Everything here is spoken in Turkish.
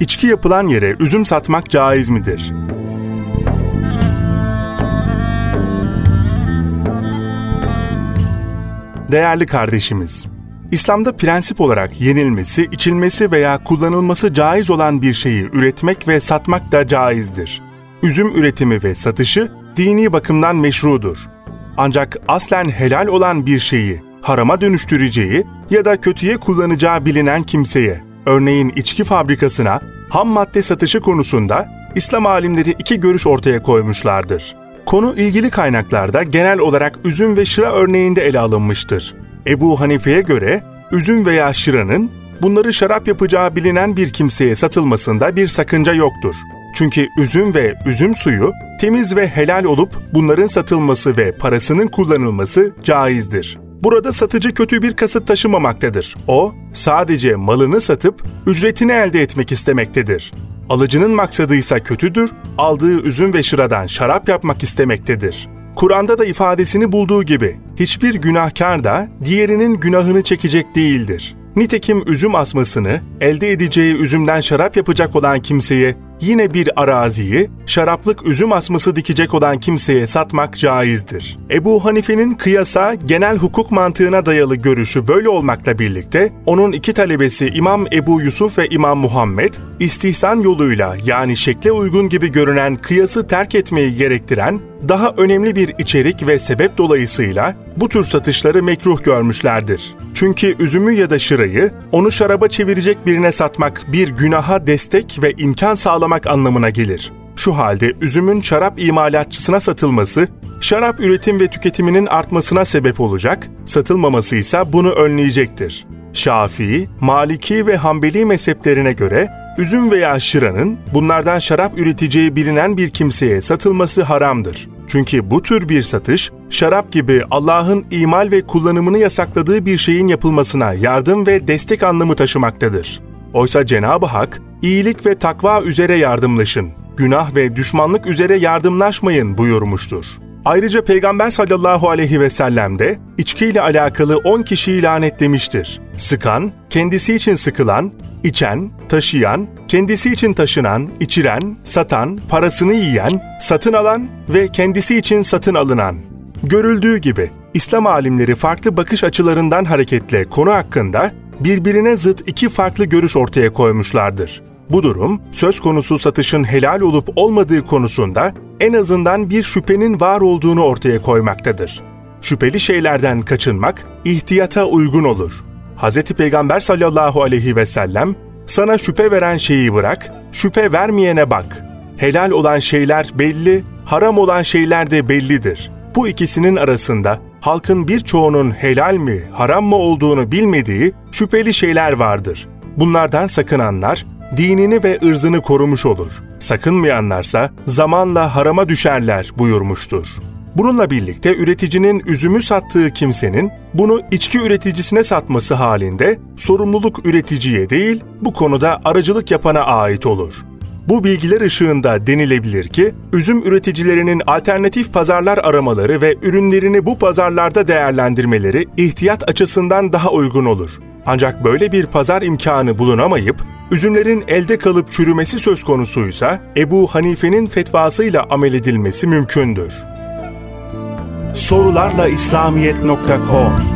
İçki yapılan yere üzüm satmak caiz midir? Değerli kardeşimiz, İslam'da prensip olarak yenilmesi, içilmesi veya kullanılması caiz olan bir şeyi üretmek ve satmak da caizdir. Üzüm üretimi ve satışı dini bakımdan meşrudur. Ancak aslen helal olan bir şeyi harama dönüştüreceği ya da kötüye kullanacağı bilinen kimseye, örneğin içki fabrikasına ham madde satışı konusunda İslam alimleri iki görüş ortaya koymuşlardır. Konu ilgili kaynaklarda genel olarak üzüm ve şıra örneğinde ele alınmıştır. Ebu Hanife'ye göre üzüm veya şıranın bunları şarap yapacağı bilinen bir kimseye satılmasında bir sakınca yoktur. Çünkü üzüm ve üzüm suyu temiz ve helal olup bunların satılması ve parasının kullanılması caizdir. Burada satıcı kötü bir kasıt taşımamaktadır. O, sadece malını satıp ücretini elde etmek istemektedir. Alıcının maksadı ise kötüdür, aldığı üzüm ve şıradan şarap yapmak istemektedir. Kur'an'da da ifadesini bulduğu gibi hiçbir günahkar da diğerinin günahını çekecek değildir. Nitekim üzüm asmasını elde edeceği üzümden şarap yapacak olan kimseye yine bir araziyi şaraplık üzüm asması dikecek olan kimseye satmak caizdir. Ebu Hanife'nin kıyasa genel hukuk mantığına dayalı görüşü böyle olmakla birlikte onun iki talebesi İmam Ebu Yusuf ve İmam Muhammed istihsan yoluyla yani şekle uygun gibi görünen kıyası terk etmeyi gerektiren daha önemli bir içerik ve sebep dolayısıyla bu tür satışları mekruh görmüşlerdir. Çünkü üzümü ya da şırayı onu şaraba çevirecek birine satmak bir günaha destek ve imkan sağlamak anlamına gelir. Şu halde üzümün şarap imalatçısına satılması, şarap üretim ve tüketiminin artmasına sebep olacak, satılmaması ise bunu önleyecektir. Şafii, Maliki ve Hanbeli mezheplerine göre üzüm veya şıranın bunlardan şarap üreteceği bilinen bir kimseye satılması haramdır. Çünkü bu tür bir satış, şarap gibi Allah'ın imal ve kullanımını yasakladığı bir şeyin yapılmasına yardım ve destek anlamı taşımaktadır. Oysa Cenab-ı Hak, iyilik ve takva üzere yardımlaşın, günah ve düşmanlık üzere yardımlaşmayın buyurmuştur. Ayrıca Peygamber sallallahu aleyhi ve sellem de içkiyle alakalı 10 kişiyi lanetlemiştir. Sıkan, kendisi için sıkılan, içen, taşıyan, kendisi için taşınan, içiren, satan, parasını yiyen, satın alan ve kendisi için satın alınan. Görüldüğü gibi İslam alimleri farklı bakış açılarından hareketle konu hakkında birbirine zıt iki farklı görüş ortaya koymuşlardır. Bu durum söz konusu satışın helal olup olmadığı konusunda en azından bir şüphenin var olduğunu ortaya koymaktadır. Şüpheli şeylerden kaçınmak ihtiyata uygun olur. Hz. Peygamber sallallahu aleyhi ve sellem sana şüphe veren şeyi bırak, şüphe vermeyene bak. Helal olan şeyler belli, haram olan şeyler de bellidir. Bu ikisinin arasında halkın birçoğunun helal mi, haram mı olduğunu bilmediği şüpheli şeyler vardır. Bunlardan sakınanlar dinini ve ırzını korumuş olur. Sakınmayanlarsa zamanla harama düşerler buyurmuştur. Bununla birlikte üreticinin üzümü sattığı kimsenin bunu içki üreticisine satması halinde sorumluluk üreticiye değil bu konuda aracılık yapana ait olur. Bu bilgiler ışığında denilebilir ki, üzüm üreticilerinin alternatif pazarlar aramaları ve ürünlerini bu pazarlarda değerlendirmeleri ihtiyat açısından daha uygun olur. Ancak böyle bir pazar imkanı bulunamayıp, üzümlerin elde kalıp çürümesi söz konusuysa Ebu Hanife'nin fetvasıyla amel edilmesi mümkündür. Sorularla İslamiyet.com